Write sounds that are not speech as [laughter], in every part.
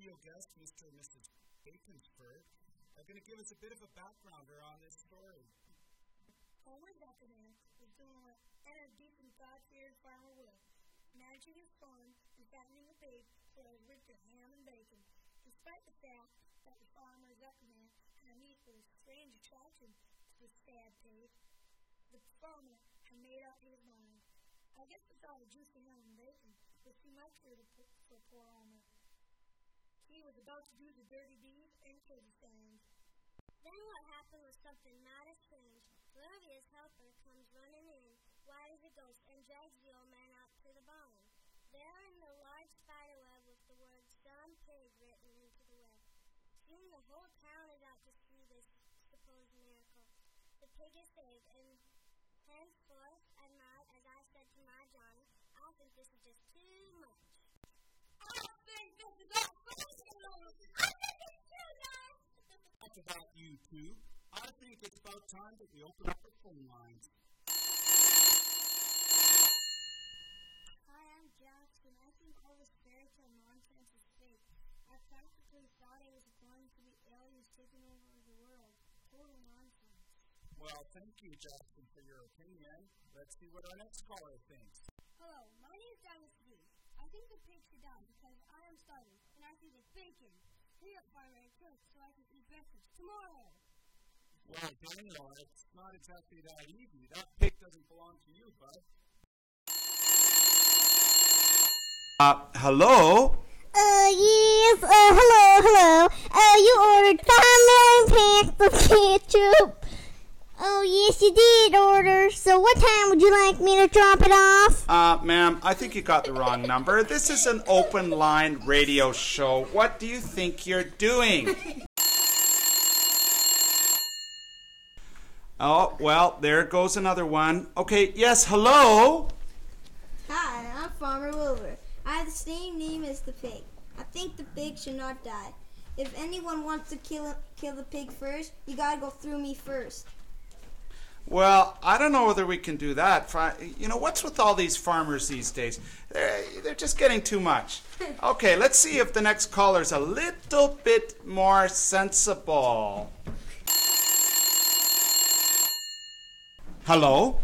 studio guests, Mr. and Mrs. Baconsford, are going to give us a bit of a backgrounder on this story. Well, we're back in We're doing what Ed Deacon God feared farmer will. Managing his farm and fattening the pig for a rich of ham and bacon, despite the fact that the farmer is up man and a meat was strange attraction to the sad pig. The farmer had made up his mind. I guess it's all of juicing ham and bacon was too much for, the, poor farmer. He was about to do the dirty deed and the Sands. Then what happened was something not as strange. Livia's helper comes running in, white as a ghost, and drags the old man out to the barn. There in the large spider web with the words Some Pig written into the web. Soon the whole town is out to see this supposed miracle. The pig is saved, and henceforth and not, as I said to my Johnny, I think this is just too much. I think this is That's about you two. I think it's about time that we open up the phone lines. Hi, I'm Jackson. I think all this fairy tale nonsense is fake. I practically thought it was going to be aliens taking over the world. Total nonsense. Well, thank you, Jackson, for your opinion. Let's see what our next caller thinks. Hello, my name is D. I think the pig should die because I am starving, and I think it's bacon. Hurry up, farmer, and kill it so I can eat breakfast tomorrow. Well, Daniel, it's not exactly that easy. That pig doesn't belong to you, bud. Uh, hello? Uh, yes, uh, hello, hello. Uh, you ordered five million packs of ketchup. Oh, yes, you did order. So what time would you like me to drop it off? Uh, ma'am, I think you got the wrong number. This is an open line radio show. What do you think you're doing? [laughs] Oh, well, there goes another one. Okay, yes, hello? Hi, I'm Farmer Wilbur. I have the same name as the pig. I think the pig should not die. If anyone wants to kill kill the pig first, you gotta go through me first. Well, I don't know whether we can do that. You know, what's with all these farmers these days? They're, they're just getting too much. [laughs] Okay, let's see if the next caller's a little bit more sensible. Hello?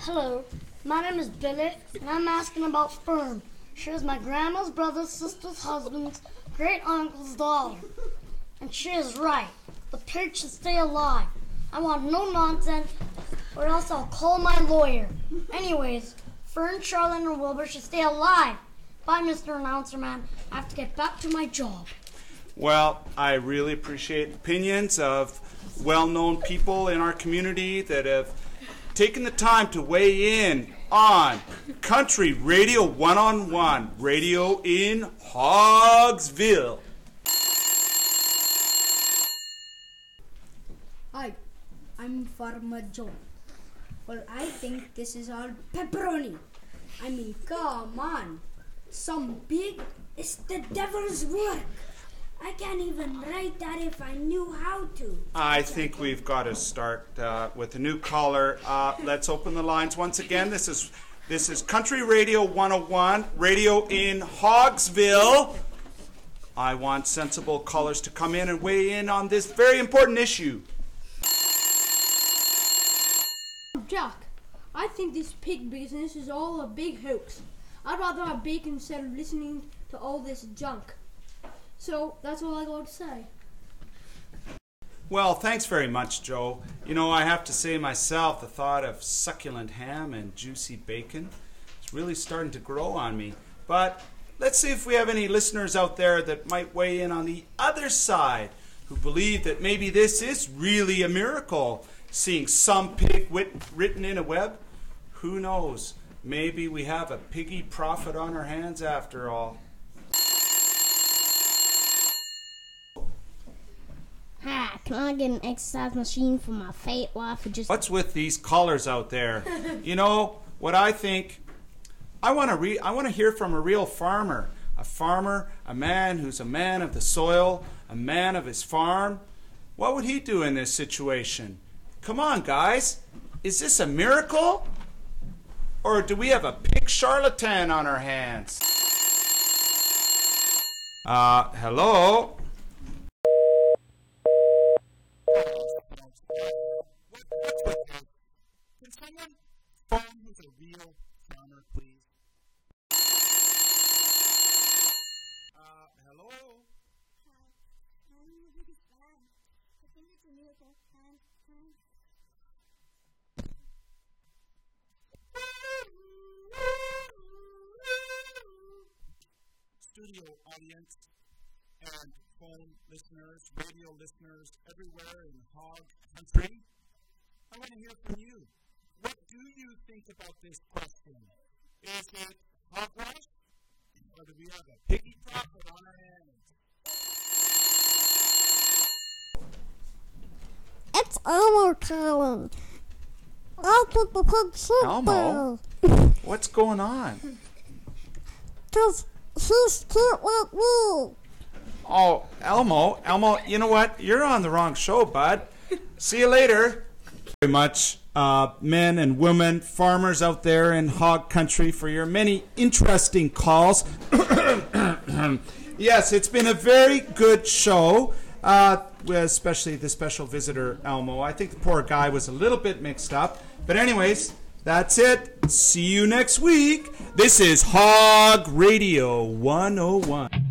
Hello, my name is Billy, and I'm asking about Fern. She is my grandma's brother's sister's husband's great uncle's daughter. And she is right. The pig should stay alive. I want no nonsense, or else I'll call my lawyer. Anyways, Fern, Charlotte, and Wilbur should stay alive. Bye, Mr. Announcer Man. I have to get back to my job. Well, I really appreciate opinions of well known people in our community that have taken the time to weigh in on Country Radio One on One, radio in Hogsville. Hi, I'm Farmer Joe. Well, I think this is all pepperoni. I mean, come on. Some big is the devil's work. I can't even write that if I knew how to. I think we've got to start uh, with a new caller. Uh, let's open the lines once again. This is this is Country Radio 101, radio in Hogsville. I want sensible callers to come in and weigh in on this very important issue. Jack, I think this pig business is all a big hoax. I'd rather have bacon instead of listening to all this junk. So that's all I got to say. Well, thanks very much, Joe. You know, I have to say myself, the thought of succulent ham and juicy bacon is really starting to grow on me. But let's see if we have any listeners out there that might weigh in on the other side who believe that maybe this is really a miracle, seeing some pig wit- written in a web. Who knows? Maybe we have a piggy prophet on our hands after all. Hi, can I get an exercise machine for my fat wife who just What's with these callers out there? You know what I think? I want to re- I want to hear from a real farmer, a farmer, a man who's a man of the soil, a man of his farm. What would he do in this situation? Come on, guys. Is this a miracle? Or do we have a pig charlatan on our hands? Uh, hello? Can someone phone a real please? Uh, hello? Audience and phone listeners, radio listeners everywhere in hog country. I want to hear from you. What do you think about this question? Is it hogwash or do we have a piggy prophet on our hands? It's Elmo time. I'll put the pig Elmo? What's going on? [laughs] Because cute me. Oh, Elmo, Elmo, you know what? You're on the wrong show, bud. See you later. Very much, uh, men and women, farmers out there in hog country, for your many interesting calls. [coughs] yes, it's been a very good show, uh, especially the special visitor, Elmo. I think the poor guy was a little bit mixed up. But, anyways, that's it. See you next week. This is Hog Radio 101.